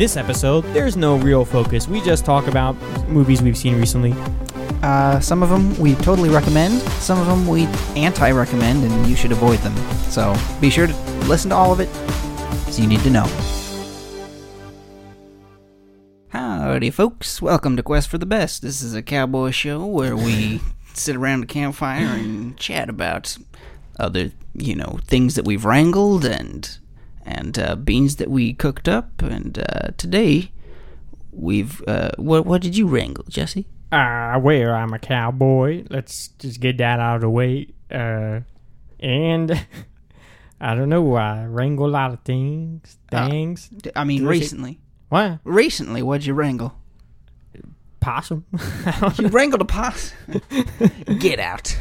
this episode, there's no real focus. We just talk about movies we've seen recently. Uh, some of them we totally recommend. Some of them we anti-recommend, and you should avoid them. So be sure to listen to all of it, so you need to know. Howdy, folks. Welcome to Quest for the Best. This is a cowboy show where we sit around a campfire and chat about other, you know, things that we've wrangled and and uh, beans that we cooked up. And uh, today we've uh, what what did you wrangle, Jesse? Uh, well, I'm a cowboy. Let's just get that out of the way. Uh, and I don't know. I wrangle a lot of things. Uh, Things. D- I mean, Do we say- recently. what? Recently, what'd you wrangle? Possum. You wrangled a possum. Get out.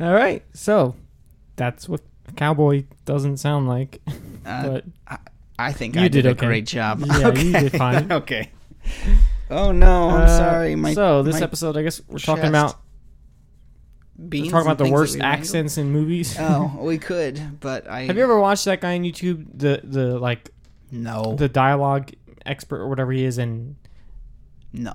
All right. So that's what cowboy doesn't sound like. Uh, But I think You I did, did a okay. great job. Yeah, you did fine. okay. Oh no, I'm uh, sorry. My so this episode, I guess we're talking about beans we're talking about the worst accents in movies. Oh, we could, but I Have you ever watched that guy on YouTube? The the like no the dialogue expert or whatever he is, and no.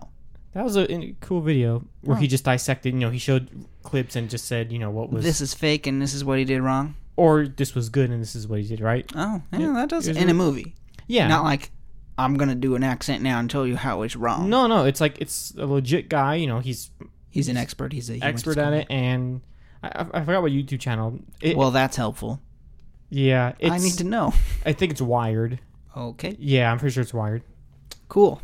that was a, a cool video where Oh. he just dissected. You know, he showed clips and just said, you know, what was This is fake, and this is what he did wrong. Or this was good and this is what he did right. Oh, yeah, that does in a movie. Yeah. Not like I'm gonna do an accent now and tell you how it's wrong. no, no, it's like it's a legit guy. You know, he's he's an expert. He's a he went to expert at it, and I, I I forgot what YouTube channel. It, Well, that's helpful. yeah, it's, I need to know. I think it's Wired. Okay, Yeah, I'm pretty sure it's Wired. cool.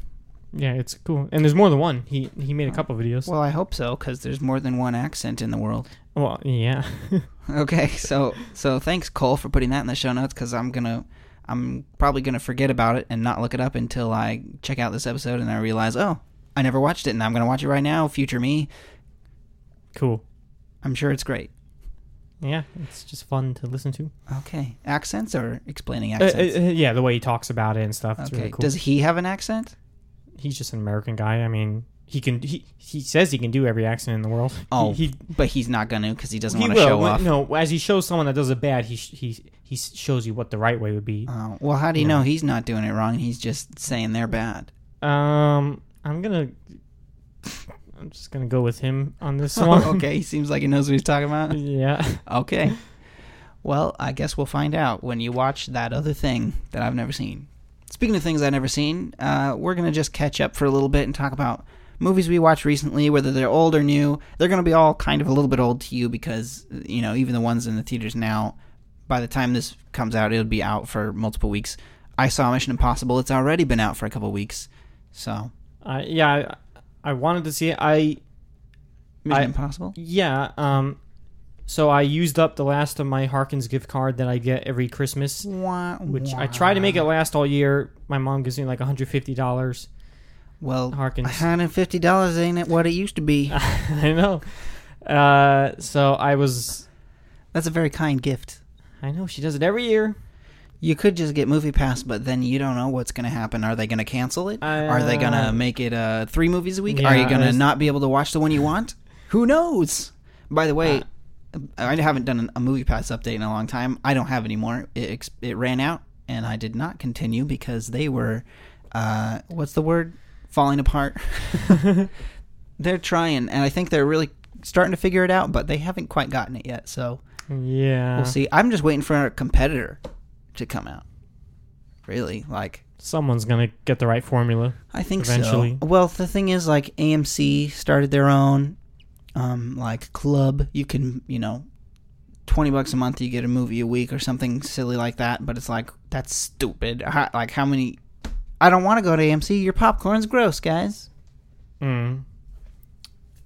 Yeah, it's cool, and there's more than one. He he made a couple videos. Well, I hope so, because there's more than one accent in the world. Well, yeah. Okay, so so thanks Cole for putting that in the show notes because I'm gonna I'm probably gonna forget about it and not look it up until I check out this episode and I realize oh I never watched it and I'm gonna watch it right now. Future me, cool. I'm sure it's great. Yeah, it's just fun to listen to. Okay, accents or explaining Uh, accents. uh, uh, yeah, the way he talks about it and stuff. It's okay, really cool. does he have an accent? He's just an American guy. I mean, he can. He he says he can do every accent in the world. Oh, he, he, but he's not gonna because he doesn't want to show off. No, as he shows someone that does it bad, he he he shows you what the right way would be. Oh, well, how do you Yeah. know he's not doing it wrong? He's just saying they're bad. Um, I'm gonna. I'm just gonna go with him on this one. okay, he seems like he knows what he's talking about. yeah. Okay. Well, I guess we'll find out when you watch that other thing that I've never seen. Speaking of things I've never seen, uh, we're going to just catch up for a little bit and talk about movies we watched recently, whether they're old or new. They're going to be all kind of a little bit old to you because, you know, even the ones in the theaters now, by the time this comes out, it'll be out for multiple weeks. I saw Mission Impossible. It's already been out for a couple weeks. So, Uh, yeah. I, I wanted to see it. I Mission I- Impossible? yeah. Um. So I used up the last of my Harkins gift card that I get every Christmas. Wah, which I try to make it last all year. My mom gives me like $150. Well, Harkins. $150 ain't it what it used to be. I know. Uh, so I was. That's a very kind gift. I know she does it every year. You could just get Movie Pass, but then you don't know what's going to happen. Are they going to cancel it? Are they going to Uh, make it uh, three movies a week? yeah, Are you going to not be able to watch the one you want? Who knows? By the way, Uh, I haven't done a Movie Pass update in a long time. I don't have anymore. It it ran out, and I did not continue because they were, uh, what's the word? Falling apart. they're trying, and I think they're really starting to figure it out, but they haven't quite gotten it yet. So Yeah. we'll see. I'm just waiting for a competitor to come out. Really, like Someone's gonna get the right formula. I think Eventually. so. Well, the thing is, like AMC started their own, um, like club. You can, you know, twenty bucks a month, you get a movie a week or something silly like that. But it's like that's stupid. How, like how many? I don't want to go to AMC. Your popcorn's gross, guys. Mm.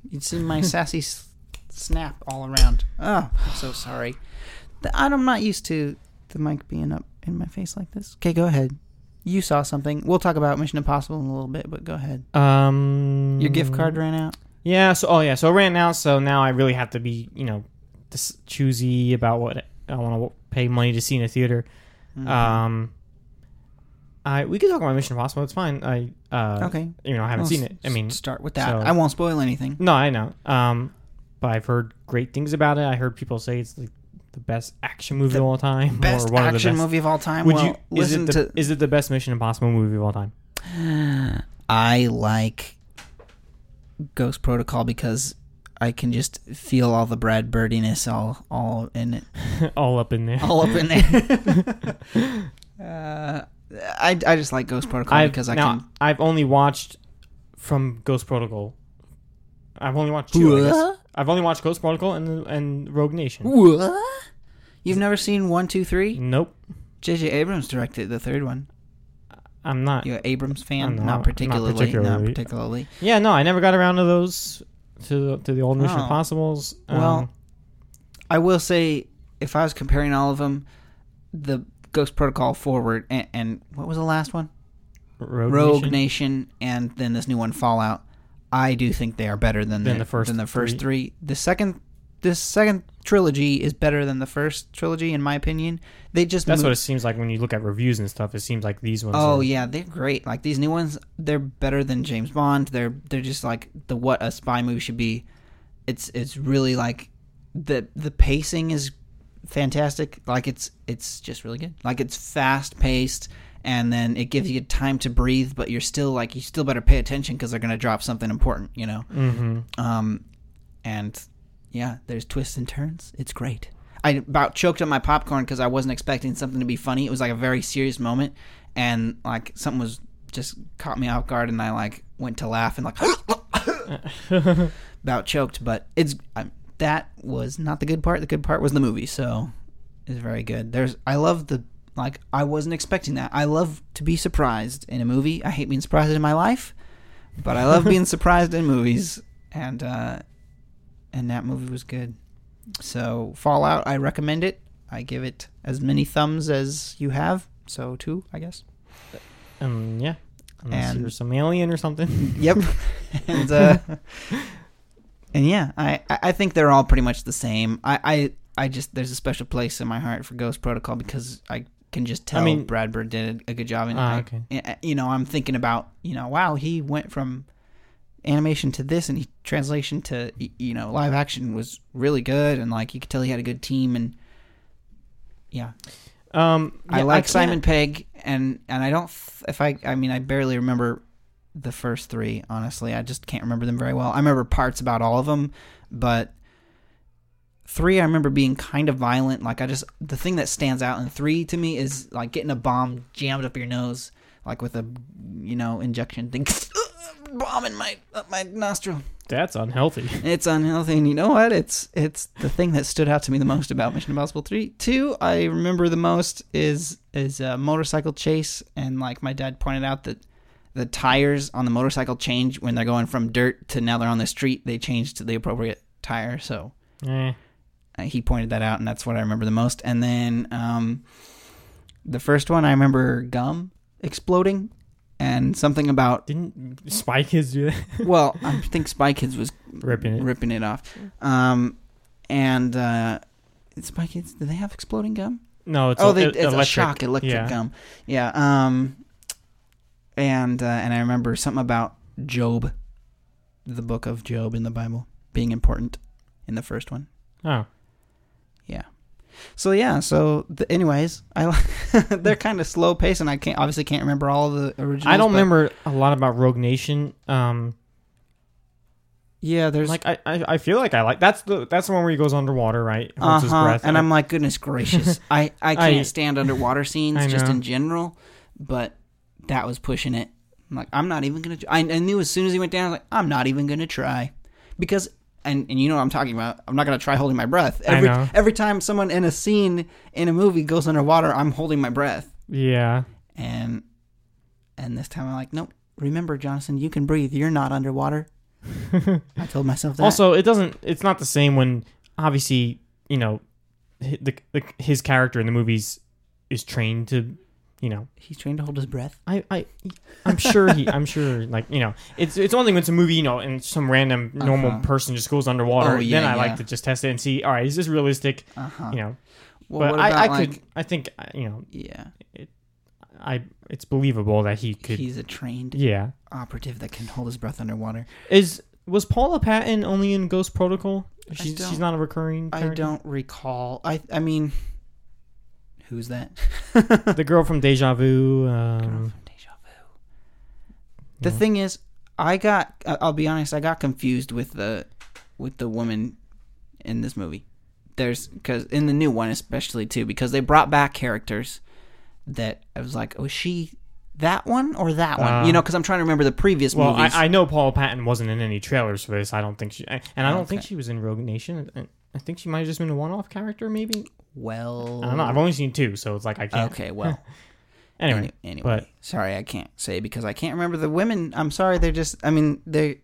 You see my sassy s- snap all around. Oh, I'm so sorry. The- I'm not used to the mic being up in my face like this. Okay, go ahead. You saw something. We'll talk about Mission Impossible in a little bit, but go ahead. Um. Your gift card ran out. Yeah. So oh yeah. So it ran out. So now I really have to be you know, choosy about what I want to pay money to see in a theater. Mhm. Um. I we could talk about Mission Impossible. It's fine. I uh. okay. You know I haven't Well, seen it. I mean, start with that. so- I won't spoil anything. no, I know. Um, but I've heard great things about it. I heard people say it's like the best action movie The of all time, Best action best. movie of all time. Would well, you? Is listen it, the, is it the best Mission Impossible movie of all time? I like Ghost Protocol because I can just feel all the Brad Birdiness all all in it, all up in there. all up in there. uh, I I just like Ghost Protocol I've, because I now, can. I've only watched from Ghost Protocol. I've only watched two. I guess. What? I've only watched Ghost Protocol and and Rogue Nation. What? You've never seen one, two, three? Nope, J.J. Abrams directed the third one. I'm not. You an Abrams fan? Not- not, not particularly. Not particularly. particularly. Yeah, no, I never got around to those to the, to the old Mission Oh. Impossibles. Um, Well, I will say, if I was comparing all of them, the Ghost Protocol forward and, and what was the last one? Rogue, Rogue Nation. Nation. and then this new one, Fallout. I do think they are better than, Than the, the first than the first three. three. The second, this second trilogy is better than the first trilogy, in my opinion. They just That's moved- what it seems like when you look at reviews and stuff. It seems like these ones. Oh are, yeah, they're great. Like these new ones, they're better than James Bond. They're they're just like the what a spy movie should be. It's it's really like the the pacing is fantastic. Like it's it's just really good. Like it's fast paced and then it gives you time to breathe, but you're still like you still better pay attention because they're gonna drop something important, you know. Mm-hmm. Um, and yeah, there's twists and turns. It's great. I about choked on my popcorn because I wasn't expecting something to be funny. It was like a very serious moment, and like something was just caught me off guard, and I like went to laugh and like about choked. But it's I, that was not the good part. The good part was the movie, so it's very good. There's I love the like I wasn't expecting that. I love to be surprised in a movie. I hate being surprised in my life, but I love being surprised in movies, and uh, and that movie was good. So Fallout, I recommend it. I give it as many thumbs as you have, so two, I guess. Um, yeah. Unless And- you're some alien or something. Yep. and uh, and yeah, I I I think they're all pretty much the same. I I I just there's a special place in my heart for Ghost Protocol because I can just tell mean- Brad Bird did a good job. And Ah, I, okay. You know, I'm thinking about you know, wow, he went from animation to this and he translation to you know live action was really good and like you could tell he had a good team and yeah Um, I like can't- Simon Pegg, and and I don't. f- If I, I mean, I barely remember the first three. Honestly, I just can't remember them very well. I remember parts about all of them, but three, I remember being kind of violent. Like I just, the thing that stands out in three to me is like getting a bomb jammed up your nose, like with a, you know, injection thing. bomb in my up my nostril. That's unhealthy. It's unhealthy, and you know what? It's it's the thing that stood out to me the most about Mission Impossible Three. Two, I remember the most is is a motorcycle chase, and like my dad pointed out that the tires on the motorcycle change when they're going from dirt to now they're on the street. They change to the appropriate tire, so Eh. he pointed that out, and that's what I remember the most. And then um, the first one, I remember gum exploding, and something about Didn't Spy Kids do that? well, I think Spy Kids was Ripping it. ripping it off. Um, and uh, Spy Kids, do they have exploding gum? No, it's oh, a, they, it- it's a shock electric yeah. gum. Yeah. Um, and uh, and I remember something about Job, the book of Job in the Bible, being important in the first one. Oh, So yeah. So th- anyways, I they're kind of slow paced, and I can't obviously can't remember all the original. I don't remember a lot about Rogue Nation. Um, Yeah, there's like I, I, I feel like I like that's the that's the one where he goes underwater, right? Holds his Uh-huh. breath. And I- I'm like, goodness gracious, I, I can't I- stand underwater scenes just in general, but that was pushing it. I'm like, I'm not even gonna. I, I knew as soon as he went down, I was like, I'm not even gonna try, because and and you know what I'm talking about. I'm not gonna try holding my breath. I Every know. every time someone in a scene in a movie goes underwater, I'm holding my breath, yeah. and and this time I'm like, nope. Remember, Jonathan, you can breathe. You're not underwater. I told myself that. Also, it doesn't. It's not the same when obviously you know the, the his character in the movies is trained to, you know. he's trained to hold his breath. I, I I'm sure he I'm sure like you know it's it's one thing when it's a movie you know and some random normal Uh-huh. person just goes underwater Oh, yeah, then I yeah. like to just test it and see all right is this realistic Uh huh. you know Well, but I, I like, could I think uh, you know yeah. I it's believable that he could He's a trained yeah operative that can hold his breath underwater. is Was Paula Patton only in Ghost Protocol? She's she's not a recurring. I don't recall. I I mean, who's that? The girl from Deja Vu. Girl Um, from Deja Vu. The Yeah. thing is, I got. I- I'll be honest. I got confused with the with the woman in this movie. There's because in the new one, especially too, because they brought back characters that I was like, oh, she that one or that one? Uh, you know, because I'm trying to remember the previous well, I, movies. I know Paula Patton wasn't in any trailers for this. I don't think she, I- and I don't think she was in Rogue Nation. I- I think she might have just been a one-off character, maybe. Well, I don't know. I've only seen two, so it's like I can't. okay, well, Anyway, Any- anyway, but- sorry, I can't say because I can't remember the women. I'm sorry, they're just. I mean, they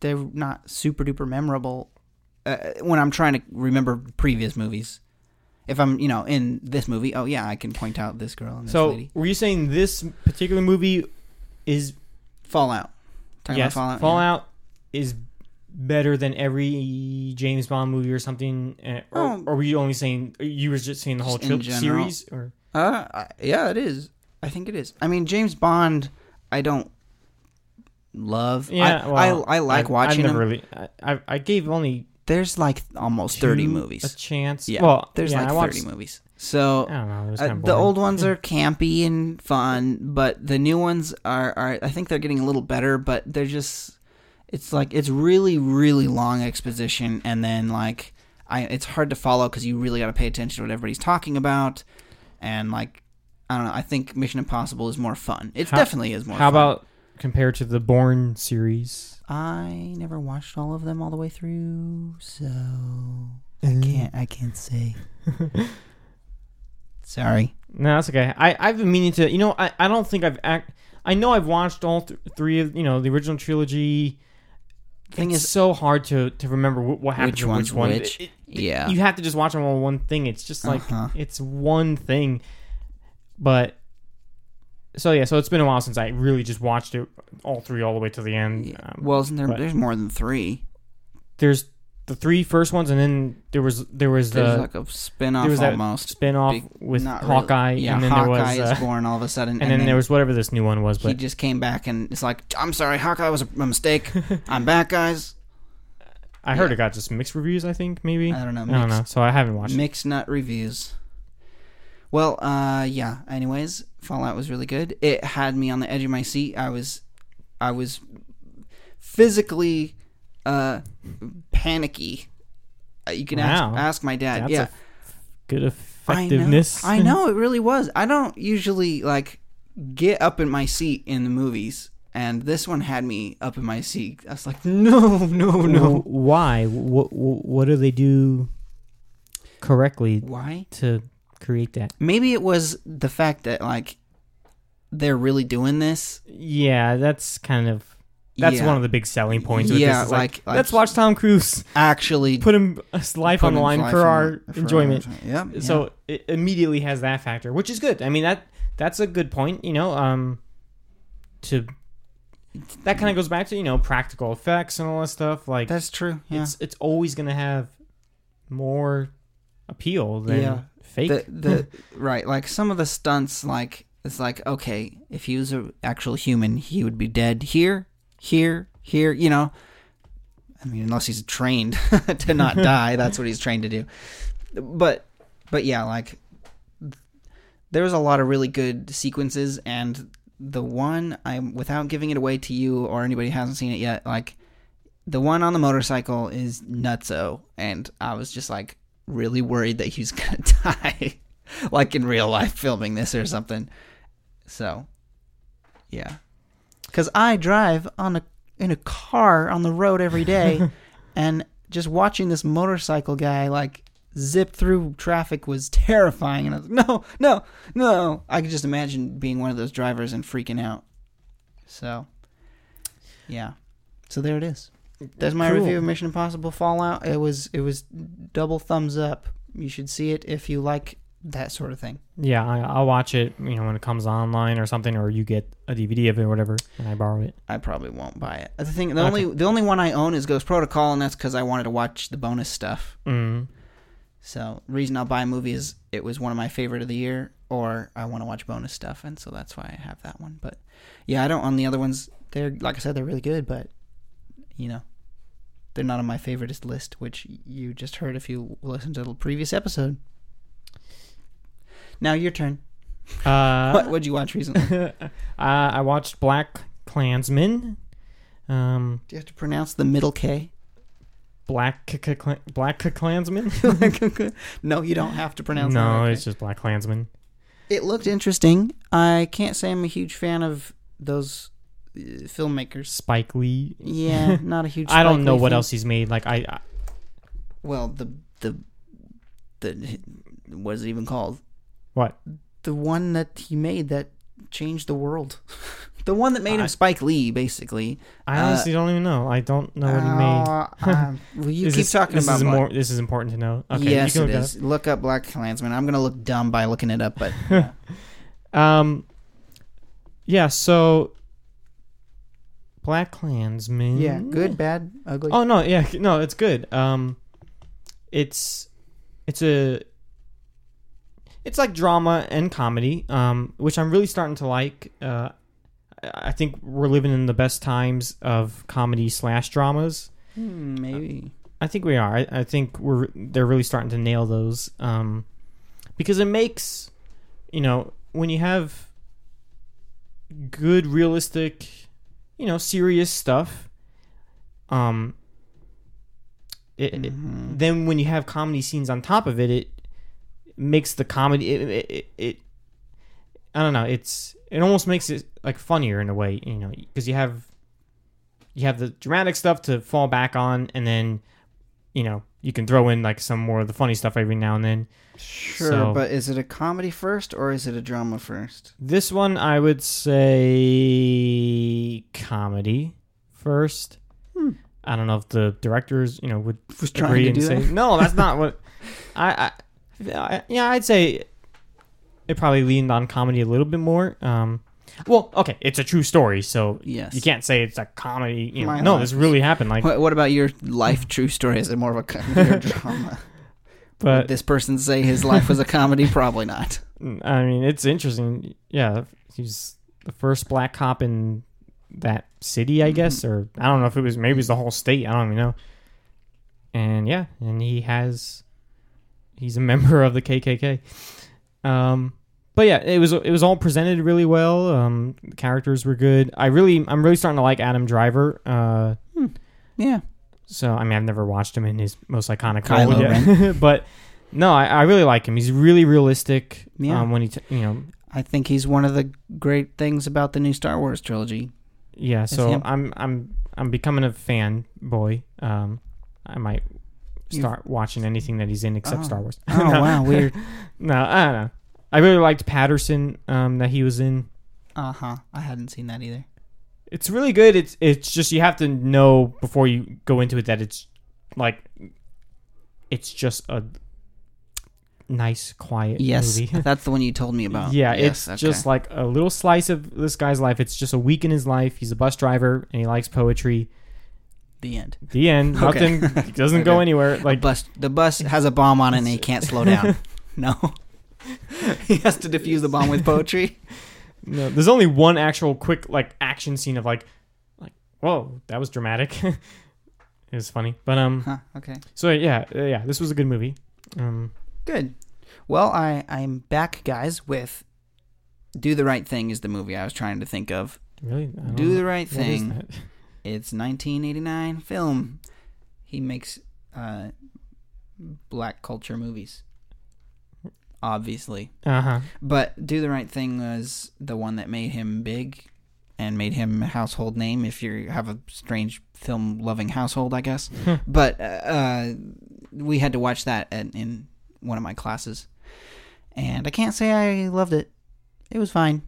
they're not super duper memorable uh, when I'm trying to remember previous movies. If I'm, you know, in this movie, oh yeah, I can point out this girl and this so lady. were you saying this particular movie is Fallout. Talking yes, about Fallout. Fallout is better than every James Bond movie or something, uh, or, Oh. or were you only saying you were just saying the whole tri- series? Or Yeah. Uh, yeah, it is. I think it is. I mean, James Bond. I don't love. yeah, I, well, I, I like I've- watching I've them. really. I, I, I gave only There's like almost thirty movies. a chance. Yeah, well, there's yeah, like I watched, thirty movies. So I don't know. Uh, the old ones are campy and fun, but the new ones are, are I think they're getting a little better, but they're just it's like it's really really long exposition and then like I it's hard to follow cuz you really got to pay attention to what everybody's talking about and like I don't know, I think Mission Impossible is more fun. It How- definitely is more How fun. about compared to the Bourne series? I never watched all of them all the way through, so I Mm. can't I can't say. Sorry. No, that's okay. I I've been meaning to. You know, I I don't think I've act. I know I've watched all th- three of you know the original trilogy. Thing it's is so hard to to remember what, what happened Which to which one. which. It- it- Yeah. you have to just watch them all one thing. It's just like Uh-huh. it's one thing. But so yeah, so it's been a while since I really just watched it all three all the way to the end. Yeah. Um, well, isn't there there's more than 3. there's the three first ones, and then there was there was There's the like a spin-off there was that almost. spin off big- with Not really. Hawkeye, Yeah, and then Hawkeye there was is uh, Bourne all of a sudden, and, then, there was whatever this new one was, he but just came back and it's like, I'm sorry, Hawkeye was a, a mistake. I'm back, guys. I heard it got just mixed reviews. I think maybe I don't know. I don't know. Mixed, So I haven't watched. it. mixed nut reviews. Well, uh, yeah. Anyways, Fallout was really good. It had me on the edge of my seat. I was, I was physically, uh, panicky. Uh, You can Wow. ask ask my dad. That's yeah, good I know. effectiveness. I know it really was. I don't usually like get up in my seat in the movies, and this one had me up in my seat. I was like, no, no, no. Why? What? What do they do correctly Why? to create that? Maybe it was the fact that like they're really doing this. Yeah, that's kind of that's Yeah. one of the big selling points. With Yeah, this, is like- like- let's watch Tom Cruise Actually, put him his life put on the line for our for enjoyment. Yeah. So it immediately has that factor, which is good. I mean that that's a good point. You know, um, to that kind of goes back to you know practical effects and all that stuff. Like that's true. Yeah. it's it's always gonna have more appeal than Yeah. fake. the the right like some of the stunts like it's like okay if he was an actual human he would be dead here here here you know? I mean unless he's trained to not die that's what he's trained to do. But but yeah like there was a lot of really good sequences and the one I'm without giving it away to you or anybody who hasn't seen it yet like the one on the motorcycle is nutso and i was just like really worried that he was gonna die like in real life filming this or something. So yeah because i drive on a in a car on the road every day and just watching this motorcycle guy like zip through traffic was terrifying and i was like no no no i could just imagine being one of those drivers and freaking out so yeah so there it is that's my Cool. review of Mission Impossible Fallout. It was it was double thumbs up. You should see it if you like that sort of thing. yeah, I, I'll watch it. You know when it comes online or something, or you get a DVD of it or whatever, and I borrow it. I probably won't buy it. The thing, the Okay. only the only one I own is Ghost Protocol, and that's because I wanted to watch the bonus stuff. Mm. So reason I'll buy a movie is it was one of my favorite of the year, or I want to watch bonus stuff, and so that's why I have that one. But yeah, I don't own the other ones. They're like I said, they're really good, but you know, they're not on my favoriteest list, which you just heard if you listened to the previous episode. Now your turn. Uh, what would you watch recently? uh, I watched Black Klansman. Um, Do you have to pronounce the middle K? Black K- K- Black K- Klansman. no, you don't have to pronounce. no, it's just Black Klansman. It looked interesting. I can't say I'm a huge fan of those uh, filmmakers. Spike Lee. Yeah, not a huge. Fan. I don't Spike know Lee what fan. else he's made. Like I, I Well, the the the what is it even called? What? The one that he made that changed the world. the one that made I- him Spike Lee, basically. I Uh, honestly don't even know. I don't know what he made. Uh, well, you keep this, talking this about is more. This is important to know. Okay, yes, you it is. Look up Black Klansman. I'm gonna look dumb by looking it up, but yeah. Um, yeah. So, Black Klansman. yeah, good, bad, ugly. Oh no, yeah, no, it's good. Um, it's it's a it's like drama and comedy, um, which I'm really starting to like. Uh, I think we're living in the best times of comedy slash dramas. Hmm, maybe. I think we are. I, I think we're they're really starting to nail those um, because it makes you know when you have good realistic you know serious stuff um it, it- Mhm. then when you have comedy scenes on top of it it makes the comedy it, it, it, it I don't know it's it almost makes it like funnier in a way you know because you have you have the dramatic stuff to fall back on and then you know you can throw in like some more of the funny stuff every now and then Sure, So- but is it a comedy first or is it a drama first? this one i would say comedy first Hmm. i don't know if the directors you know would Was agree and say no that's not what I, I yeah i'd say it probably leaned on comedy a little bit more um well okay it's a true story so Yes. you can't say it's a comedy you know no life. this really happened like What, what about your life true story? Is it more of a comedy or drama? but Would this person say his life was a comedy? Probably not. I mean, it's interesting. Yeah, he's the first black cop in that city, I guess, or I don't know if it was maybe it was the whole state. I don't even know. And yeah, and he has he's a member of the KKK. Um, but yeah, it was it was all presented really well. Um, the characters were good. I really I'm really starting to like Adam Driver. Uh, Yeah. so I mean, I've never watched him in his most iconic Kylo role yet, but no, I, I really like him. He's really realistic. Yeah. Um, when he, t- you know, I think he's one of the great things about the new Star Wars trilogy. yeah. So him. I'm, I'm, I'm becoming a fan boy. Um, I might Start watching anything that he's in except Oh. Star Wars. Oh No. wow, weird. No, I don't know. I really liked Paterson. Um, that he was in. Uh huh. I hadn't seen that either. It's really good. It's, it's just you have to know before you go into it that it's like, it's just a nice, quiet Yes, movie. that's the one you told me about. Yeah, Yes, it's okay. just like a little slice of this guy's life. It's just a week in his life. He's a bus driver and he likes poetry. The end. The end. Okay. Nothing. Doesn't go anywhere. Like bus, the bus has a bomb on it and he can't slow down. no, he has to defuse the bomb with poetry. no, there's only one actual quick like action scene of like, like whoa, that was dramatic. it was funny, but um. Huh. Okay. So yeah, yeah, this was a good movie. Um. Good. Well, I I'm back, guys. With "Do the Right Thing" is the movie I was trying to think of. Really. Don't know. the Right What Thing. It's 1989 film. He makes uh, black culture movies, obviously. Uh-huh. But Do the Right Thing was the one that made him big and made him a household name if you have a strange film loving household, I guess. but uh, we had to watch that at, in one of my classes. And I can't say I loved it. It was fine,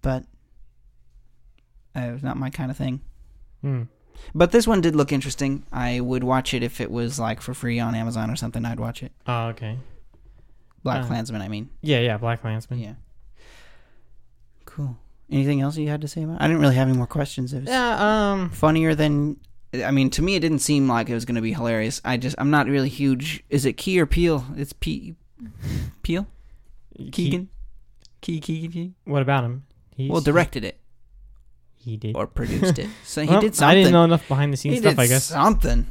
but uh, it was not my kind of thing. Hmm. But this one did look interesting. I would watch it if it was like for free on Amazon or something. I'd watch it. Oh, okay. Black Uh, Klansman, I mean. Yeah, yeah, Black Landsman. Yeah. Cool. Anything else you had to say about? It? I didn't really have any more questions. It was Yeah. Um. funnier than. I mean, to me, it didn't seem like it was going to be hilarious. I just, I'm not really huge. Is it Key or Peele? It's P. Peele. Keegan. Key Keegan. What about him? He's, Well, directed it He did. or produced it, so he Well, did something. I didn't know enough behind the scenes he stuff. did I guess. something.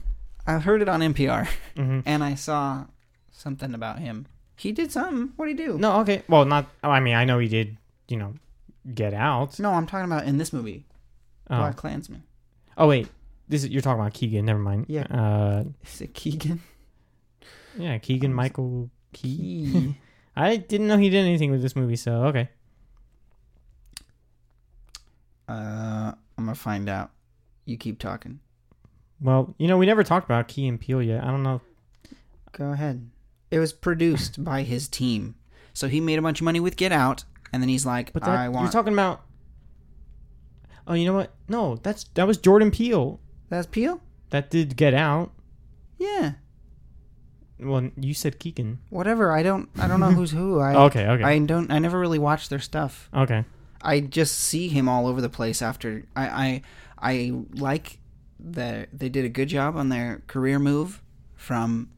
I heard it on NPR, hmm and I saw something about him. He did something. What did he do? No, okay. Well, not. oh, I mean, I know he did. You know, Get Out. No, I'm talking about in this movie, Oh, Black Klansman. oh wait. This is you're talking about Keegan. Never mind. Yeah. Uh, Is it Keegan? yeah, Keegan Michael Key. Key. I didn't know he did anything with this movie. So okay. Uh, I'm gonna find out. You keep talking. Well, you know, we never talked about Key and Peele yet. I don't know. Go ahead. It was produced by his team, so he made a bunch of money with Get Out, and then he's like, But that, "I want." you're talking about. Oh, you know what? No, that's that was Jordan Peele That's Peele. that did Get Out. Yeah. Well, you said Keegan. Whatever. I don't. I don't know who's who. I. okay, okay, I don't. I never really watched their stuff. okay. I just see him all over the place. After I, I, I like that they did a good job on their career move from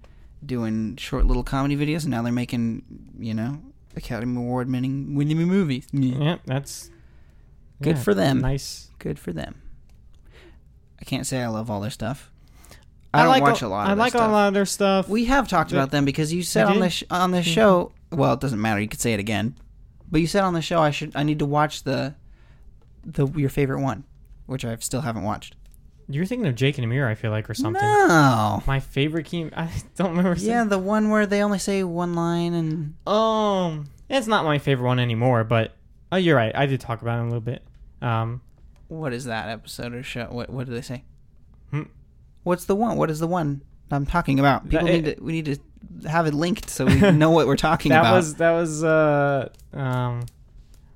doing short little comedy videos, and now they're making you know Academy Award winning winning movies. Yeah. Yeah, that's Good yeah, for them. Nice. Good for them. I can't say I love all their stuff. I, don't like watch a, lot. Of I their like stuff. a lot of their stuff. We have talked about them because you said on this sh- on this Mhm. show. Well, it doesn't matter. You could say it again, but you said on the show I should I need to watch the the your favorite one, which I still haven't watched. You're thinking of Jake and Amir, I feel like, or something. No. My favorite key. I don't remember. Yeah, the one where they only say one line and Um, it's not my favorite one anymore, but oh, you're right. I did talk about it a little bit. Um, what is that episode or show? What what do they say? Hmm. What's the one? What is the one I'm talking about? People That- need to we need to have it linked so we know what we're talking about. that about. was that was uh um.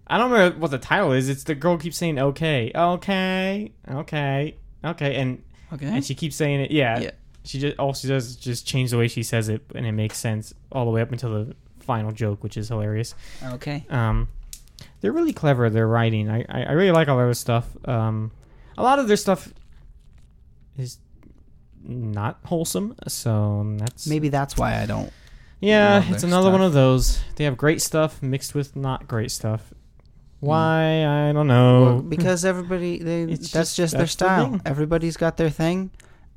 I don't remember what the title is. It's the girl keeps saying okay, okay, okay, okay, and okay. and she keeps saying it. Yeah, Yeah. She just all she does is just change the way she says it, and it makes sense all the way up until the final joke, which is hilarious. Okay. Um, they're really clever. Their writing, I, I, I really like all their stuff. Um, a lot of their stuff is not wholesome, so that's Maybe that's why I don't. yeah. It's another one of those. They have great stuff mixed with not great stuff. Mm. Why I don't know. Well, because everybody they It's that's just- just, their that's their style. thing. Everybody's got their thing,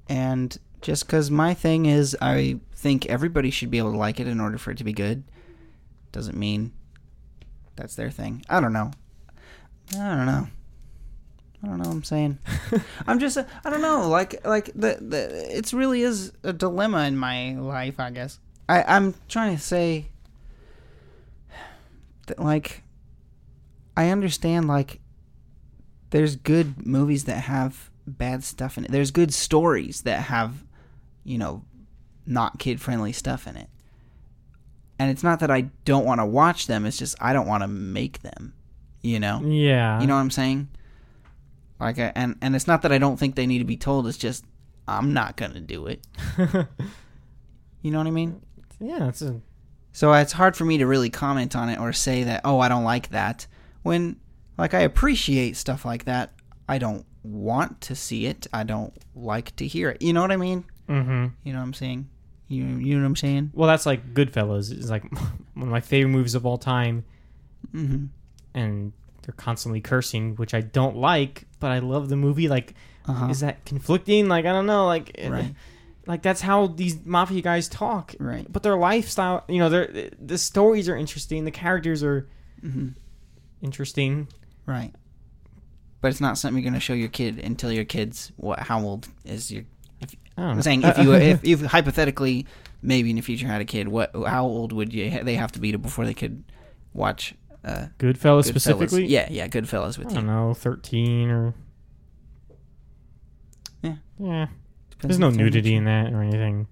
and just because my thing is, I think everybody should be able to like it in order for it to be good. Doesn't mean that's their thing. I don't know. I don't know. I don't know what I'm saying. I'm just I don't know. Like like the the it's really is a dilemma in my life. I guess I I'm trying to say that like I understand like there's good movies that have bad stuff in it. There's good stories that have, you know, not kid friendly stuff in it. And it's not that I don't want to watch them, it's just I don't want to make them. You know? yeah, You know what I'm saying? Like I, and and it's not that I don't think they need to be told, it's just I'm not going to do it. You know what I mean? yeah. It's a So it's hard for me to really comment on it or say that, oh, I don't like that. When, like, I appreciate stuff like that. I don't want to see it. I don't like to hear it. You know what I mean? mm-hmm. You know what I'm saying? You, you know what I'm saying? Well, that's like Goodfellas. It's like one of my favorite movies of all time, Mm-hmm. and they're constantly cursing, which I don't like, but I love the movie. Like, Uh-huh. is that conflicting? Like, I don't know. Like, eh, Right. like that's how these mafia guys talk. Right. But their lifestyle, you know, their the stories are interesting. The characters are Mm-hmm. interesting. Right. But it's not something you're going to show your kid until your kid's what? How old is your? I don't know. I'm saying if you if, if hypothetically maybe in the future had a kid, what? How old would you they have to be to before they could watch? Uh, Goodfellas, Goodfellas? specifically. Yeah, yeah, Goodfellas with I you. don't know, thirteen or Yeah. yeah. Depends There's no on the family. nudity in that or anything.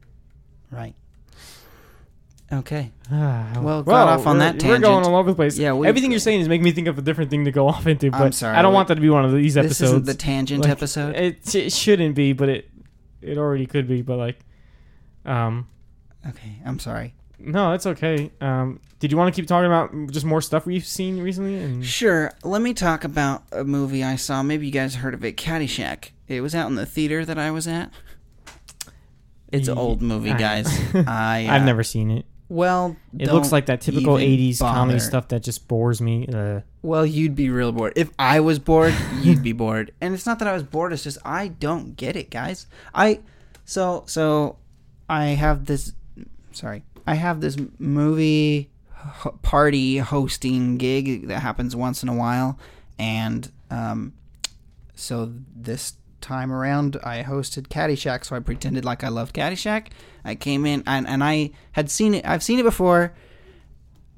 Right. Okay. Ah, Well, got off on we're- that We're going tangent. all over the place. Yeah, we- everything you're saying is making me think of a different thing to go off into. But I'm sorry, I don't we- want that to be one of these This episodes. isn't the tangent Like, episode. It, it shouldn't be, but it it already could be. But like, um, okay, I'm sorry. No, that's okay. Um, did you want to keep talking about just more stuff we've seen recently? And Sure. Let me talk about a movie I saw. Maybe you guys heard of it, Caddyshack. It was out in the theater that I was at. It's an old movie, guys. I uh, I've never seen it. Well, It looks like that typical even '80s comedy stuff that just bores me. Uh, Well, you'd be real bored. If I was bored, you'd be bored. And it's not that I was bored, it's just I don't get it, guys. I So so I have this sorry. I have this movie party hosting gig that happens once in a while and um so this time around I hosted Caddyshack so I pretended like I loved Caddyshack. I came in and and I had seen it I've seen it before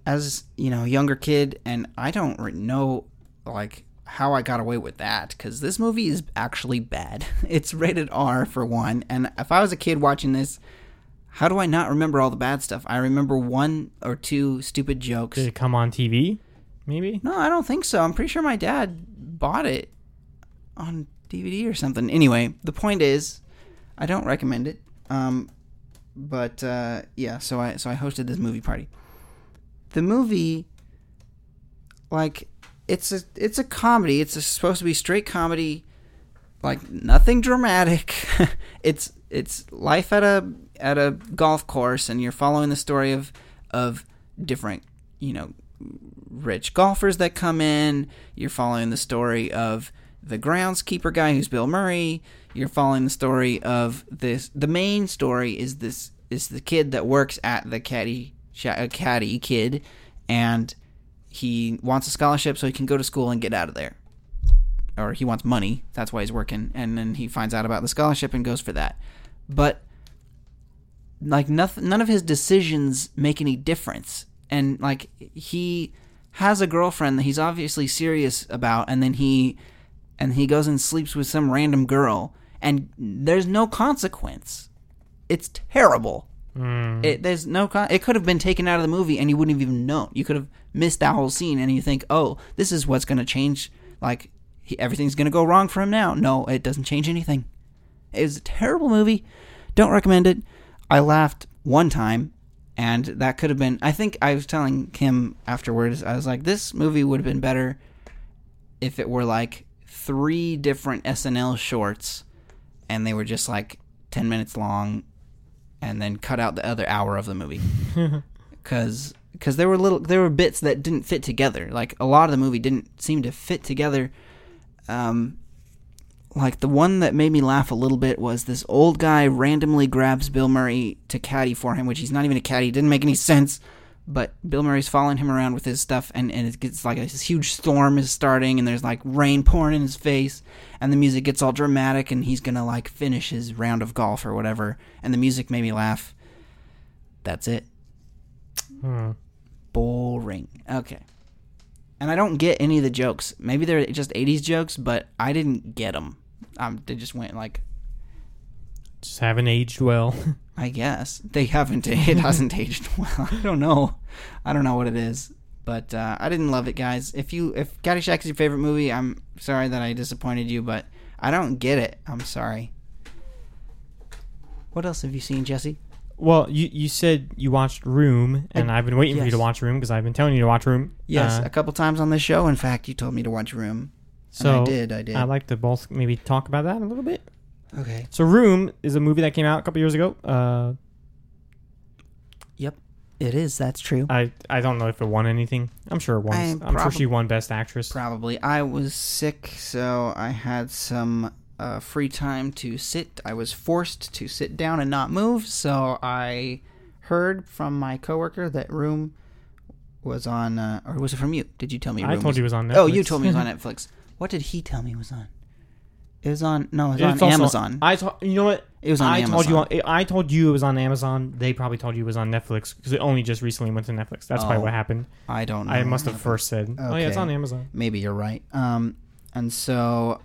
as, you know, younger kid and I don't know like how I got away with that because this movie is actually bad. It's rated R for one, and if I was a kid watching this, how do I not remember all the bad stuff? I remember one or two stupid jokes. Did it come on TV? Maybe. No, I don't think so. I'm pretty sure my dad bought it on DVD or something. Anyway, the point is, I don't recommend it. Um, but uh, yeah, so I so I hosted this movie party. The movie, like, it's a it's a comedy. It's a, supposed to be straight comedy, like nothing dramatic. it's it's life at a at a golf course, and you're following the story of of different you know rich golfers that come in. You're following the story of the groundskeeper guy who's Bill Murray. You're following the story of this. The main story is this is the kid that works at the caddy sha- uh, caddy kid, and he wants a scholarship so he can go to school and get out of there. Or he wants money. That's why he's working. And then he finds out about the scholarship and goes for that. But like nothing, none of his decisions make any difference. And like he has a girlfriend that he's obviously serious about, and then he and he goes and sleeps with some random girl, and there's no consequence. It's terrible. Mm. It, there's no. Con- it could have been taken out of the movie, and you wouldn't have even known. You could have missed that whole scene, and you think, "Oh, this is what's going to change. Like he, everything's going to go wrong for him now." No, it doesn't change anything. it's a terrible movie. Don't recommend it. I laughed one time, and that could have been. I think I was telling Kim afterwards. I was like, "This movie would have been better if it were like three different SNL shorts, and they were just like ten minutes long." and then cut out the other hour of the movie because because there were little there were bits that didn't fit together like a lot of the movie didn't seem to fit together um like the one that made me laugh a little bit was this old guy randomly grabs Bill Murray to caddy for him, which he's not even a caddy. It Didn't make any sense. But Bill Murray's following him around with his stuff, and, and it gets like this huge storm is starting, and there's like rain pouring in his face, and the music gets all dramatic, and he's gonna like finish his round of golf or whatever, and the music made me laugh. That's it. Hmm. Boring. Okay. And I don't get any of the jokes. Maybe they're just 80s jokes, but I didn't get them. Um, they just went like, Just haven't aged well. I guess they haven't. It hasn't aged well. I don't know. I don't know what it is, but uh, I didn't love it, guys. If you if Caddyshack is your favorite movie, I'm sorry that I disappointed you, but I don't get it. I'm sorry. What else have you seen, Jesse? well, you you said you watched Room, and I, have been waiting for you to watch Room because I've been telling you to watch Room. Yes, Uh, a couple times on this show. In fact, you told me to watch Room. So I did. I did. I'd like to both maybe talk about that a little bit. okay. So Room is a movie that came out a couple years ago. Uh, Yep. It is. That's true. I I don't know if it won anything. I'm sure it won. I I'm sure she won Best Actress. Probably. I was sick, so I had some uh, free time to sit. I was forced to sit down and not move, so I heard from my coworker that Room was on, uh, or was it from you? Did you tell me? I Room told was- you it was on Netflix. Oh, you told me it was on Netflix. What did he tell me it was on? It was on. No, it was on also- Amazon. I told you know what it was on I Amazon. told you on, I told you it was on Amazon. They probably told you it was on Netflix because it only just recently went to Netflix. That's probably Oh, what happened. I don't. know. I must have first said, "Oh yeah, it's Okay. on Amazon." Maybe you're right. Um, and so,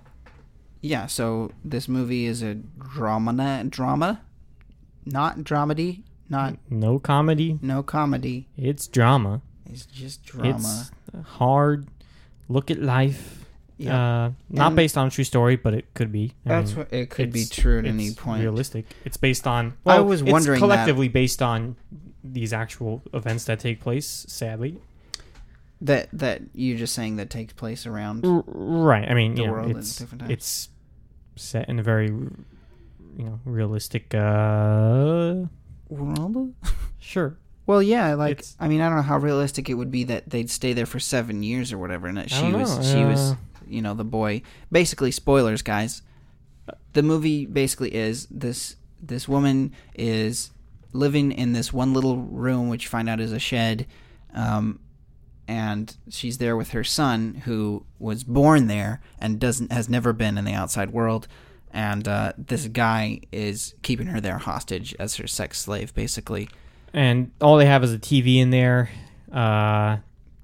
yeah. So this movie is a drama, drama, not dramedy, not No comedy. no comedy. It's drama. It's just drama. It's hard. Look at life. Yeah, Uh, not And- based on a true story, but it could be. I that's mean, what it could be true at any it's point. Realistic. It's based on. Well, I Well, was it's wondering that. collectively based on these actual events that take place. Sadly, That that you're just saying that takes place around R- right. I mean, the you know, world at it's different times. it's set in a very, you know, realistic. Uh, world. sure. Well, yeah, like It's- I mean, I don't know how realistic it would be that they'd stay there for seven years or whatever, and that she was know, she was uh, you know the boy. Basically, spoilers, guys. The movie basically is this this woman is living in this one little room, which you find out is a shed, um, and she's there with her son, who was born there and doesn't has never been in the outside world. And uh, this guy is keeping her there hostage as her sex slave, basically. and all they have is a TV in there. Uh,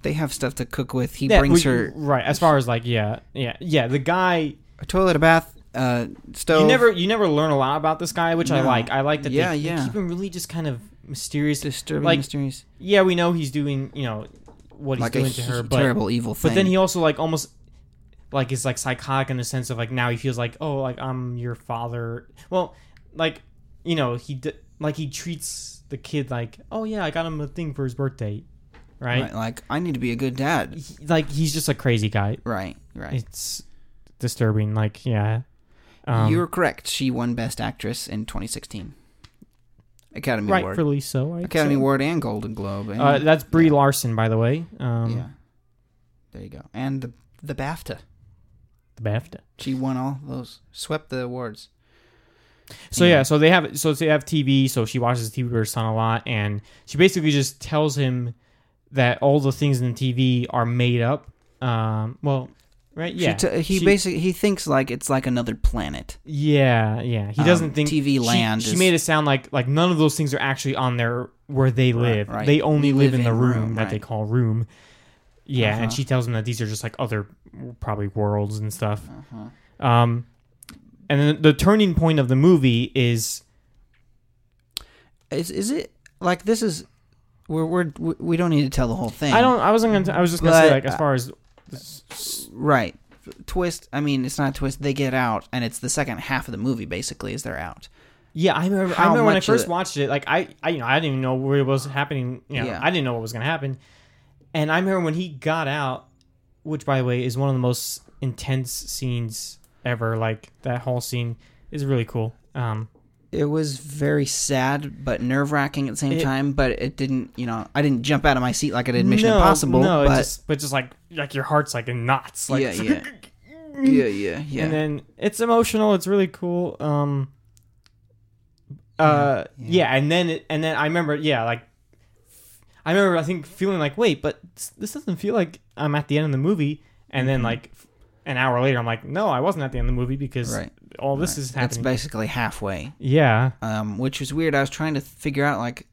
They have stuff to cook with. He that- brings we- her right as far as like yeah, yeah, yeah. The guy a toilet, a bath, uh, stove. you never you never learn a lot about this guy, which I No. like. I like that Yeah, they, yeah. they keep him really just kind of mysterious. disturbing like, mysteries, Yeah, we know he's doing you know what he's like a doing to her, he- but terrible evil thing. but then he also like almost like is like psychotic in the sense of like now he feels like oh like I'm your father. Well, like you know he d- like he treats the kid like oh yeah I got him a thing for his birthday, right? right, like I need to be a good dad. He- like he's just a crazy guy. Right, right. It's disturbing. Like yeah, um, You're correct. She won Best Actress in 2016. Academy Award. rightfully so. I'd Academy say. Award and Golden Globe. And, Uh, that's Brie Larson, by the way. Um, yeah. There you go. And the the BAFTA. the BAFTA. She won all those. Swept the awards. So Yeah. yeah, so they have so they have TV. So she watches TV with her son a lot, and she basically just tells him that all the things in the TV are made up. Um, well, right? Yeah. t- he She- basically he thinks like it's like another planet. Yeah, yeah. He Um, doesn't think TV she- land She, is- made it sound like like none of those things are actually on there where they live. right. They only live, live in the room, room, that they call room. Yeah, Uh-huh. and she tells him that these are just like other probably worlds and stuff. Uh-huh. Um, and then the turning point of the movie is Is is it like this is we're we're we- we don't need to tell the whole thing. I don't. I wasn't gonna. I was just gonna say like as uh, far as right. Twist. I mean, it's not a twist. They get out, and it's the second half of the movie. Basically, is they're out. yeah. I remember. I remember when I first it- watched it. Like I, I, you know, I didn't even know where it was happening. You know, Yeah. I didn't know what was gonna happen. And I remember when he got out, which by the way is one of the most intense scenes ever. Like that whole scene is really cool. Um, It was very sad, but nerve wracking at the same It- time. But it didn't, you know, I didn't jump out of my seat like I did Mission no, Impossible. No, but just, but just like like your heart's like in knots. Like yeah, yeah, yeah, yeah, yeah. and then it's emotional. It's really cool. Um, uh, Yeah, yeah, yeah. and then it, and then I remember, yeah, like I remember, I think feeling like, wait, but this- doesn't feel like I'm at the end of the movie. And then Mhm. like an hour later, I'm like, no, I wasn't at the end of the movie because right. all this is It's happening. basically halfway, yeah, um, which was weird. I was trying to figure out like.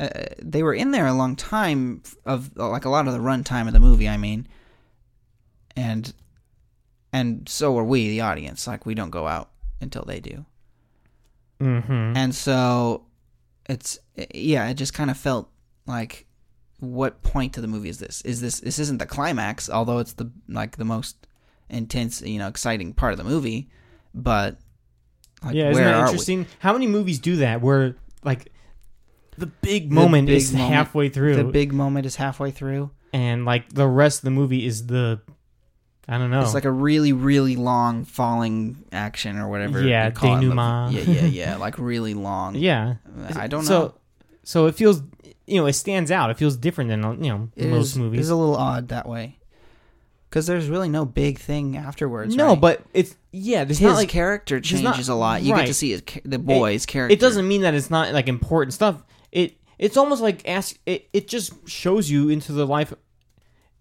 Uh, they were in there a long time of like a lot of the runtime of the movie. I mean, and and so are we, the audience. Like we don't go out until they do. mm-hmm. and so it's yeah it just kind of felt like what point to the movie is this is this this isn't the climax although it's the like the most intense you know exciting part of the movie but like yeah, isn't that are we? interesting? How many movies do that where like the big moment big is moment- halfway through, the big moment is halfway through and like the rest of the movie is the I don't know. it's like a really really long falling action or whatever Yeah, you call it denouement. yeah yeah yeah like really long yeah. Uh, i don't so, know So it feels, you know, it stands out. It feels different than you know It most is- movies. is a little odd that way because there's really no big thing afterwards no, right? but it's yeah. There's his not like character there's not- changes a lot. You get to see his the boy's character. it doesn't mean that it's not like important stuff. It it's almost like ask it. It just shows you into the life.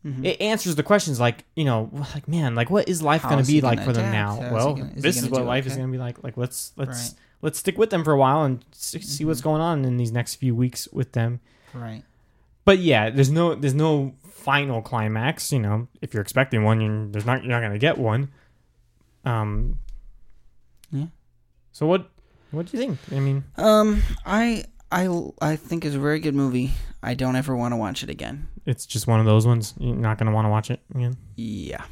Mhm. It answers the questions like you know like man like what is life going to be like for them now? How is well, gonna- is this is what life is going to be like. Like let's let's Right. let's stick with them for a while and see what's Mhm. going on in these next few weeks with them. right. But yeah, there's no there's no final climax. You know, if you're expecting one, you're, there's not you're not gonna get one. Um. Yeah. So what what do you think? I mean, Um, I I I think it's a very good movie. I don't ever want to watch it again. it's just one of those ones. You're not gonna want to watch it again. Yeah,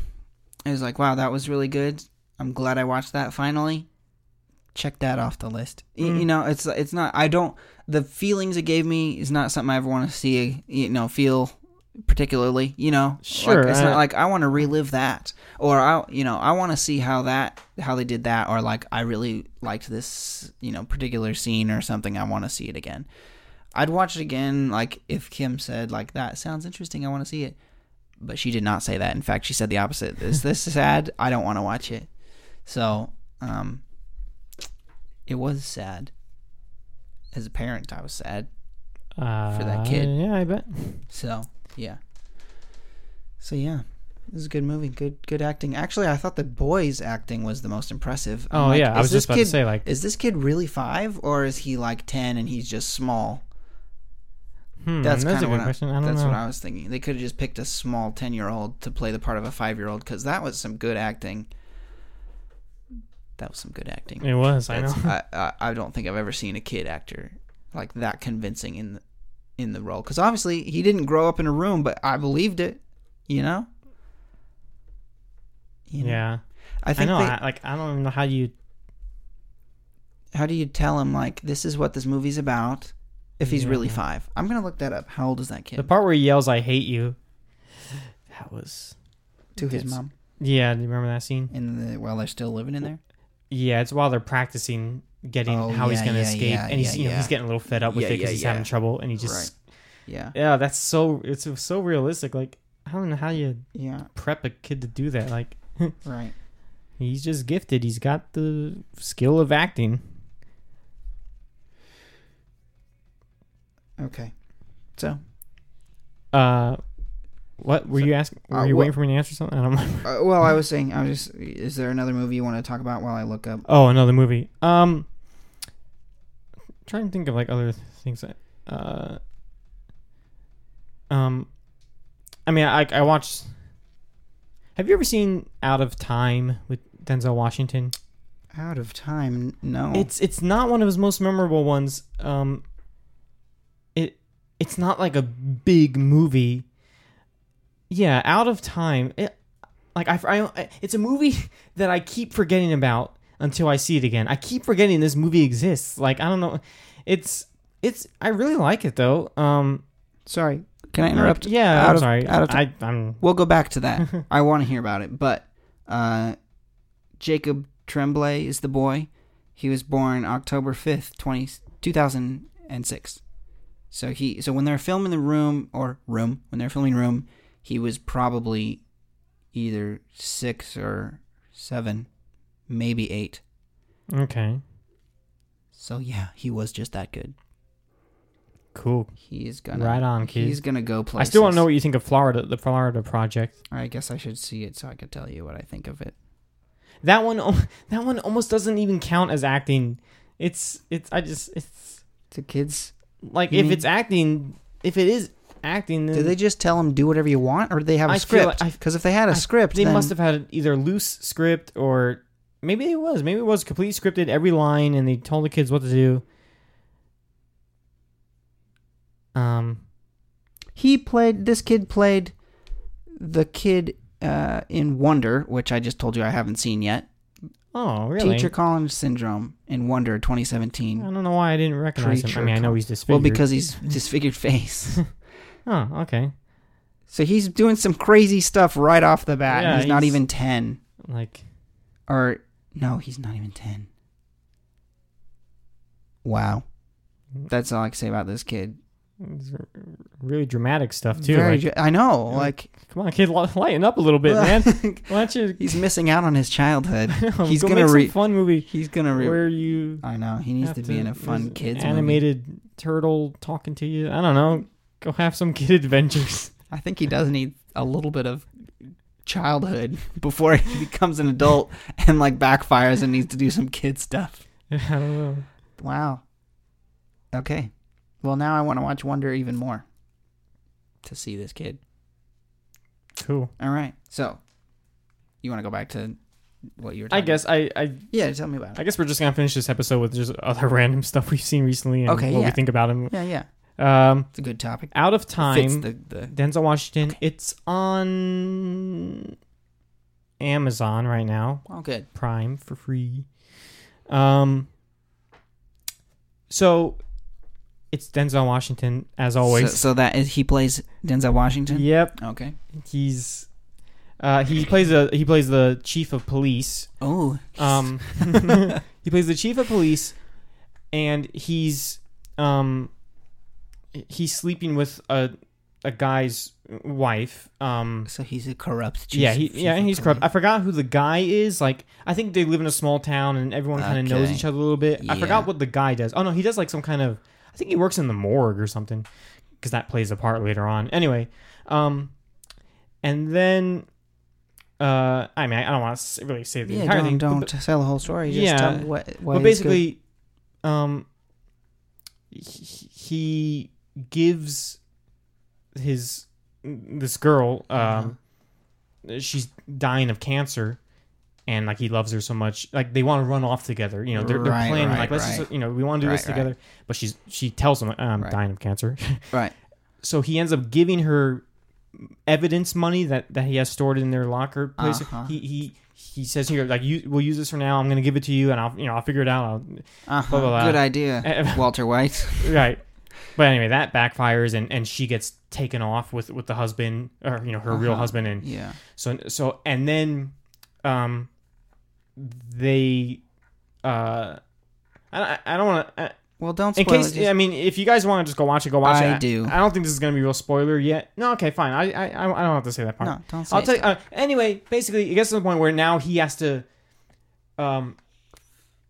I was like, wow, that was really good. I'm glad I watched that finally. Check that off the list. Mm. You know, it's it's not. I don't. The feelings it gave me is not something I ever want to see. You know, feel particularly. You know, Sure, Like, it's I- not like I want to relive that, or I, you know, I want to see how that how they did that, or like I really liked this, you know, particular scene or something. I want to see it again. I'd watch it again, like if Kim said like that sounds interesting. I want to see it, but she did not say that. In fact, she said the opposite. Is this sad? I don't want to watch it. So, um, it was sad. As a parent, I was sad. Uh, that kid. Yeah, I bet. So yeah. So yeah, this is a good movie. Good good acting. Actually, I thought the boy's acting was the most impressive. I'm Oh like, yeah, I was just about kid, to say like, Is this kid really five or is he like ten and he's just small? hmm, That's that's, a good what, question. I, I don't that's know. what I was thinking. They could have just picked a small ten year old to play the part of a five year old because that was some good acting. That was some good acting. it was. I know. I, I I don't think I've ever seen a kid actor like that convincing in the in the role because obviously he didn't grow up in a room, but I believed it. You know. You know? yeah, I I think. know. they- I, like I don't even know how you. how do you tell him like this is what this movie's about? If he's really five, I'm gonna look that up. How old is that kid? The part where he yells, "I hate you." That was. to his mom Yeah, do you remember that scene? in the while they're still living in there. Yeah, it's while they're practicing getting Oh, how he's gonna yeah, escape, yeah, and he's yeah, you know yeah. he's getting a little fed up with Yeah, it because yeah, he's yeah. having trouble, and he just Yeah, yeah, that's so it's so realistic. Like I don't know how you yeah, prep a kid to do that. Like right. he's just gifted. He's got the skill of acting. Okay, so Uh, what were So- you asking? Were uh, you wha- waiting for me to answer something? I don't remember. uh, well, I was saying, I was just. Is there another movie you want to talk about while I look up? Oh, another movie. Um, trying to think of like other things. That, uh, um, I mean, I I watched. Have you ever seen Out of Time with Denzel Washington? Out of time? No. It's it's not one of his most memorable ones. Um, it it's not like a big movie. Yeah, Out of Time. It, like I, I, it's a movie that I keep forgetting about until I see it again. I keep forgetting this movie exists. Like I don't know, it's it's I really like it though. Um, sorry. Can I interrupt? Yeah, Out I'm of- sorry. out of I, I'm We'll go back to that. I want to hear about it. But uh, Jacob Tremblay is the boy. He was born October 5th, 20, 2006. So he so when they're filming the room or room, when they're filming room, he was probably either 6 or 7, maybe 8. okay. So yeah, he was just that good. Cool. He's is gonna Right on, kid. He's gonna go play. I still want to know what you think of Florida, the Florida Project. I guess I should see it so I could tell you what I think of it. That one, that one almost doesn't even count as acting. It's, it's. I just, it's To kids, like You if mean- it's acting, if it is acting, then Did they just tell him do whatever you want, or do they have a I script? like- Because if they had a I- script, they then- must have had either loose script or maybe it was, maybe it was completely scripted every line, and they told the kids what to do. Um, He played. This kid played the kid uh, in Wonder, which I just told you I haven't seen yet. oh really? Treacher Collins syndrome in Wonder, 2017. I don't know why I didn't recognize him. I mean, I know he's Well, because he's disfigured face. oh, okay. So he's doing some crazy stuff right off the bat. Yeah, he's, not even ten, Like, or no, he's not even ten. Wow, mm-hmm. that's all I can say about this kid. it's really dramatic stuff too. Very, like, I know. Like come on, kid, lighten up a little bit, man. Why don't you? he's missing out on his childhood. he's he's go gonna make re- some fun movie He's gonna. Re- where you I know he needs have to be in a fun kids movie. animated turtle talking to you. I don't know. Go have some kid adventures. I think he does need a little bit of childhood before he becomes an adult and like backfires and needs to do some kid stuff. I don't know. Wow. Okay. Well, now I want to watch Wonder even more to see this kid. Cool. All right. So, you want to go back to what you were I talking guess I, I? Yeah, tell me about it. I guess we're just gonna finish this episode with just other random stuff we've seen recently and Okay, what yeah. we think about him. Yeah, yeah. Um, It's a good topic. out of time. the, the Denzel Washington. It's on Amazon right now. Oh, good. Prime for free. Um. So, it's Denzel Washington as always. So, so that is he plays Denzel Washington? Yep, Okay. he's. Uh, he plays a he plays the chief of police. Oh. Um, he plays the chief of police, and he's um, he's sleeping with a a guy's wife. Um, So he's a corrupt. yeah, he chief yeah, and he's corrupt. I forgot who the guy is. Like, I think they live in a small town and everyone kind of knows each other a little bit. I forgot what the guy does. Oh no, he does like some kind of. I think he works in the morgue or something, because that plays a part later on. Anyway, um, and then, uh, I mean, I don't want to really say the Yeah, entire don't thing. don't tell the whole story. Just Yeah, tell what. what but is good. basically, um, he, he gives his this girl, um, Uh-huh. she's dying of cancer, and like he loves her so much, like they want to run off together. You know, they're, they're Right, planning right, like let's right. just you know we want to do this together. But she's she tells him I'm dying of cancer, right. so he ends up giving her evidence money that that he has stored in their locker place. Uh-huh. He he. He says here, like you, we'll use this for now. I'm gonna give it to you, and I'll, you know, I'll figure it out. I'll, Uh-huh. blah, blah. Good idea, Walter White. right but anyway that backfires and and she gets taken off with with the husband or you know her real Uh-huh. husband and Yeah. so so and then um they uh i, I don't want to Well, don't in case i mean if you guys want to just go watch it go watch it I do. i don't think this is gonna be real spoiler yet no okay fine i i, I don't have to say that part no, don't say I'll tell you. Uh, anyway, basically, it gets to the point where now he has to. Um,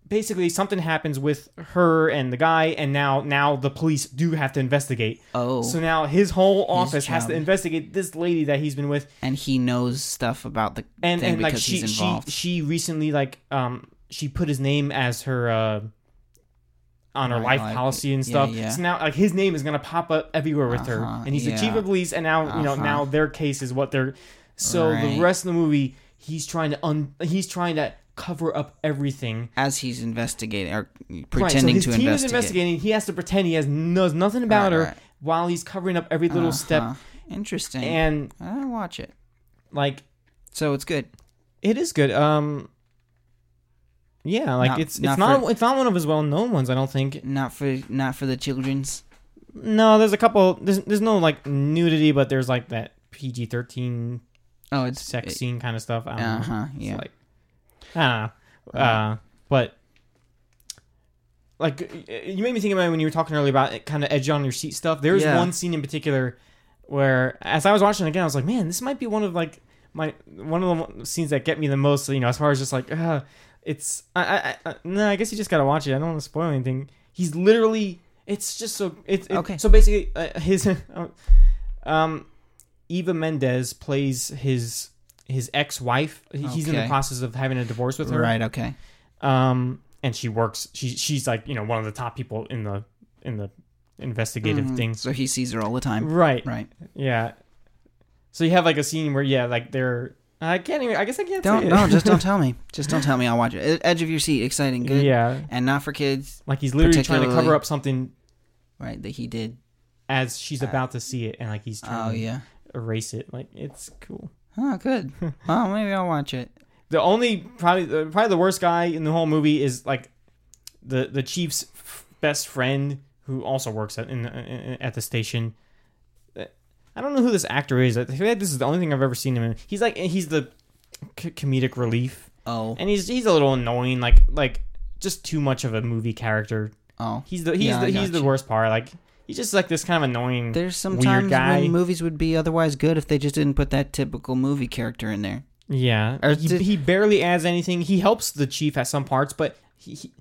basically, something happens with her and the guy, and now now the police do have to investigate. oh, So now his whole office has to investigate this lady that he's been with, and he knows stuff about the and and like because she she she recently like um she put his name as her uh on her Right, life policy and stuff. yeah. So now like his name is gonna pop up everywhere with her, Uh-huh, and he's the chief of police, and now you know Uh-huh. now their case is what they're. So Right. the rest of the movie, he's trying to un he's trying to cover up everything. as he's investigating or pretending Right, so his to team is investigate. investigating. He has to pretend he has knows nothing about Right, her right. while he's covering up every little step. Uh-huh. Interesting. And I'll watch it. like So it's good. It is good. Um, yeah, like Not- it's not it's not for- it's not one of his well known ones. I don't think. Not for not for the children's. No, there's a couple. There's there's no like nudity, but there's like that PG thirteen. Oh, it's sex scene kind of stuff. I don't Uh huh. It's Yeah. like I don't know. Uh, but like you made me think about it when you were talking earlier about it, kind of edge on your seat stuff. There's Yeah. one scene in particular where, as I was watching it again, I was like, man, this might be one of like my one of the scenes that get me the most. You know, as far as just like, uh, it's I, I, I no, I guess you just gotta watch it. I don't want to spoil anything. He's literally, it's just so it's it, Okay. So basically, uh, his um, Eva Mendes plays his his ex wife. He's in the Okay. process of having a divorce with her. right. Okay. Um, and she works. She she's like you know one of the top people in the in the investigative Mhm. things. So he sees her all the time. Right. Right. Yeah. So you have like a scene where yeah, like they're. I can't even. I guess I can't. Don't say it. no. Just don't tell me. Just don't tell me. I'll watch it. Edge of your seat. Exciting. Good. Yeah. And not for kids. Like he's literally trying to Particularly- cover up something Right. That he did. as she's Uh, about to see it, and like he's trying Oh to yeah. erase it. Like it's cool. Oh good. oh maybe I'll watch it. The only probably the- probably the worst guy in the whole movie is like the the chief's f- best friend who also works at in, in at the station. Uh, I don't know who this actor is. I feel like this is the only thing I've ever seen him in. He's like he's the c- comedic relief, Oh. and he's he's a little annoying. Like like just too much of a movie character. Oh. He's the he's Yeah, the he's the worst part. Like he's just like this kind of annoying. There's sometimes guy. when movies would be otherwise good if they just didn't put that typical movie character in there. yeah, Or he, did- he barely adds anything. He helps the chief at some parts, but he, he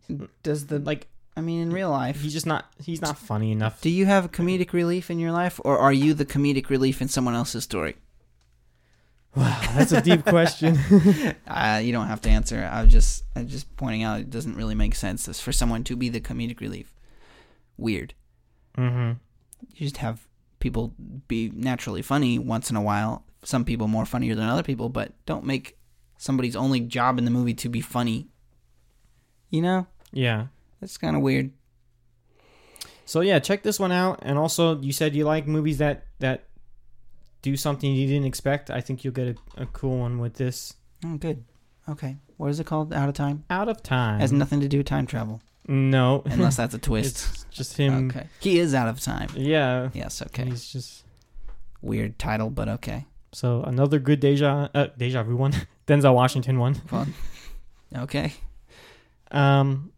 Does the like I mean in real life he's just not he's not funny enough. Do you have a comedic relief in your life, or are you the comedic relief in someone else's story? Wow, that's a deep question. Uh, you don't have to answer. I'm just, I'm just pointing out it doesn't really make sense for someone to be the comedic relief. Weird. Mm-hmm. You just have people be naturally funny once in a while. Some people more funnier than other people, but don't make somebody's only job in the movie to be funny. You know, Yeah. that's kind of weird. So yeah, check this one out. And also, you said you like movies that that do something you didn't expect. I think you'll get a, a cool one with this. Oh, good. Okay. What is it called? Out of time. Out of time. Has nothing to do with time travel, no, unless that's a twist. it's just him. okay. He is out of time. Yeah. Yes. Okay. He's just Weird title, but okay. so another good deja uh, deja vu one. Denzel Washington one. Fun. Okay. Um.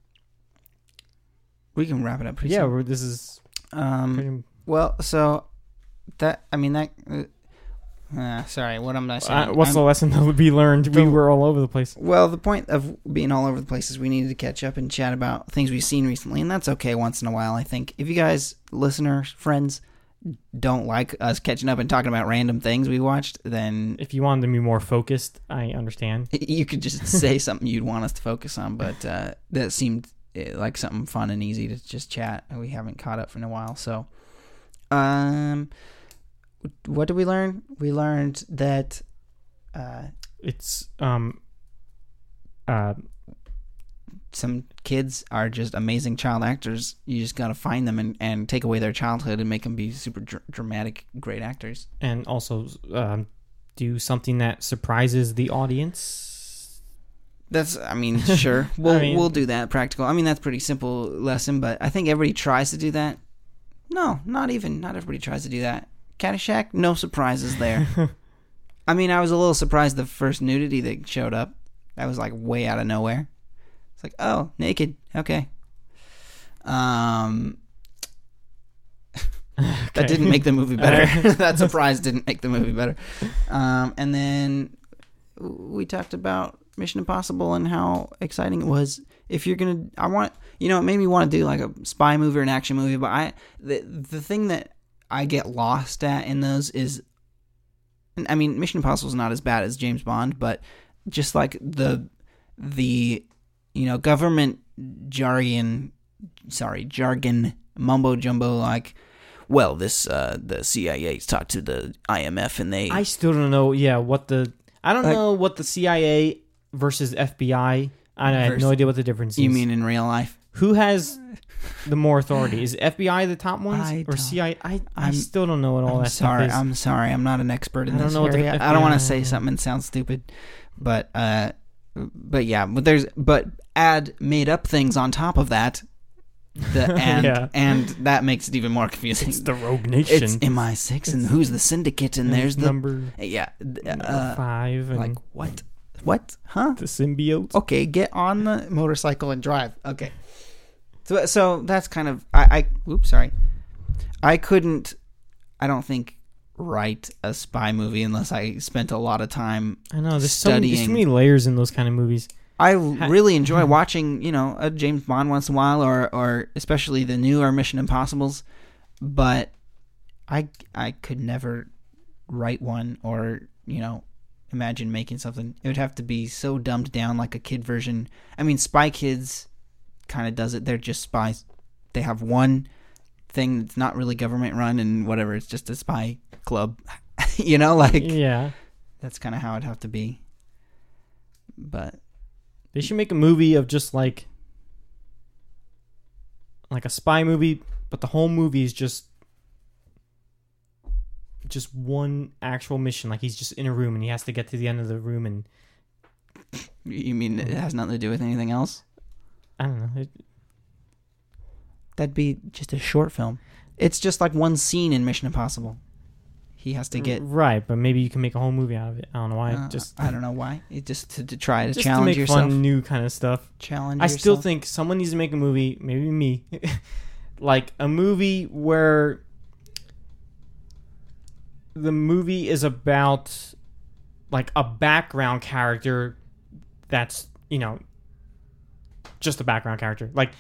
We can wrap it up pretty Yeah. soon. We're, this is Um. pretty. Well, so that I mean that. Uh, uh, sorry, what am I saying? Uh, what's the I'm- lesson that would be learned? we were all over the place. Well, the point of being all over the place is we needed to catch up and chat about things we've seen recently, and that's okay once in a while. I think if you guys, listeners, friends, don't like us catching up and talking about random things we watched, then If you wanted to be more focused, I understand. you could just say something you'd want us to focus on. But uh, that seemed eh, like something fun and easy to just chat, and we haven't caught up in a while. So, um, what did we learn? We learned that. Uh, It's um, uh, some kids are just amazing child actors. You just got to find them and, and take away their childhood and make them be super dr- dramatic, great actors. and also um, do something that surprises the audience. That's, I mean, sure, we'll mean- we'll do that practical. I mean, that's a pretty simple lesson, but I think everybody tries to do that. No, not even. Not everybody tries to do that. Caddyshack, no surprises there. I mean, I was a little surprised the first nudity that showed up. That was like way out of nowhere. It's like, oh, naked. Okay. Um, that didn't make the movie better. Alright. that surprise didn't make the movie better. Um, and then we talked about Mission Impossible and how exciting it was. If you're gonna, I want, you know, it made me want to do like a spy movie or an action movie. But I, the the thing that I get lost at in those is, I mean, Mission Impossible is not as bad as James Bond, but just like the the you know government jargon, sorry jargon mumbo jumbo like. Well, this uh, the CIA's talked to the IMF and they I still don't know. Yeah, what the I don't Like- know what the CIA versus FBI. And I have no idea what the difference is. you mean in real life? who has the more authority? Is FBI the top ones I or don't- CIA? I, I I'm- still don't know what all I'm that sorry. stuff is. I'm sorry. I'm not an expert in I don't this know what the area. I don't want to say something and sound stupid, but uh, but yeah. But there's but add made up things on top of that, the and Yeah. and that makes it even more confusing. it's the Rogue Nation. It's MI6 and who's the syndicate and there's the number yeah number uh, five and like what what huh the symbiote. okay, get on the motorcycle and drive. Okay. So so that's kind of I I oops, sorry. I couldn't I don't think write a spy movie unless I spent a lot of time. I know there's so, many, there's so many layers in those kind of movies. I really enjoy mm-hmm. watching, you know, a James Bond once in a while or or especially the newer Mission Impossibles, but I I could never write one or, you know, imagine making something. It would have to be so dumbed down like a kid version. I mean, Spy Kids kind of does it. They're just spies. They have one thing that's not really government run and whatever. It's just a spy club. you know, like Yeah, that's kind of how it'd have to be. But they should make a movie of just like like a spy movie, but the whole movie is just just one actual mission. Like he's just in a room and he has to get to the end of the room and you mean it has nothing to do with anything else? I don't know. It, That'd be just a short film. It's just like one scene in Mission Impossible. He has to get. right, but maybe you can make a whole movie out of it. I don't know why. uh, just I don't know why. It just to, to try to just to challenge make yourself. fun, new kind of stuff. Challenge. I still think someone needs to make a movie, maybe me, like a movie where the movie is about like a background character that's, you know, just a background character. Like,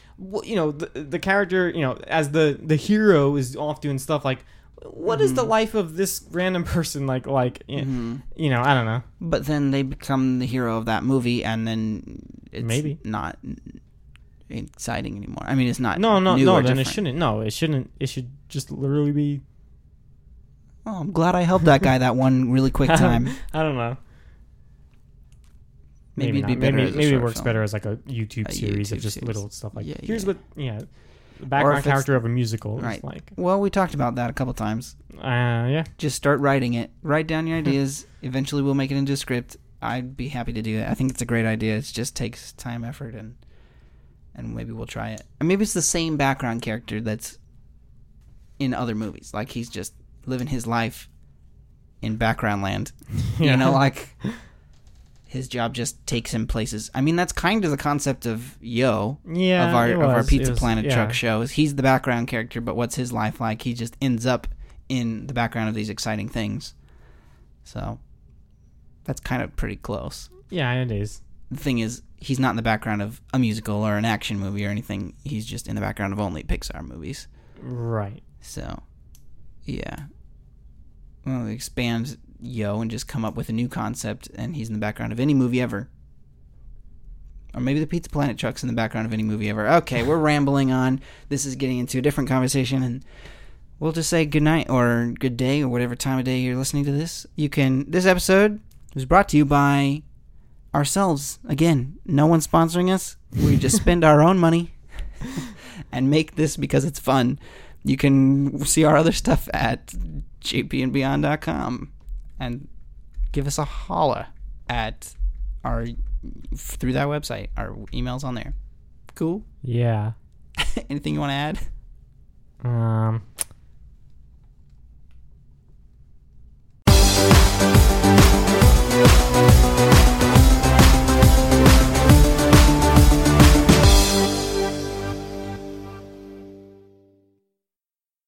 you know, the, the character, you know, as the the hero is off doing stuff like what is the Mm-hmm. life of this random person like like Mhm. you know, I don't know. But then they become the hero of that movie, and then it's Maybe. not exciting anymore. I mean, it's not. No, no, no, then it shouldn't. No, it shouldn't. It should just literally be Oh, I'm glad I helped that guy that one really quick time. I don't know. Maybe, it'd be better. Maybe, maybe it works film. better as like a YouTube A series of just series. little stuff like Yeah, here's yeah. what yeah the background character of a musical Right. is like Well, we talked about that a couple times. uh yeah just start writing it. Write down your ideas. Eventually, we'll make it into a script. I'd be happy to do it. I think it's a great idea. It just takes time, effort, and and maybe we'll try it. And maybe it's the same background character that's in other movies. Like he's just living his life in background land. Yeah. You know, like his job just takes him places. I mean, that's kind of the concept of Yo yeah of our of our. Pizza was- Planet yeah. truck show. He's the background character, but what's his life like? He just ends up in the background of these exciting things. So that's kind of pretty close. Yeah, it is. The thing is, he's not in the background of a musical or an action movie or anything. He's just in the background of only Pixar movies. Right. So, yeah. Well, expand Yo and just come up with a new concept, and he's in the background of any movie ever. Or maybe the Pizza Planet truck's in the background of any movie ever. Okay, we're rambling on. This is getting into a different conversation, and we'll just say good night or good day or whatever time of day you're listening to this. You can. This episode was brought to you by ourselves. Again, no one's sponsoring us. We just spend our own money and make this because it's fun. You can see our other stuff at jpandbeyond.com and give us a holla at our through that website. Our emails on there. Cool. Yeah. Anything you want to add? Um,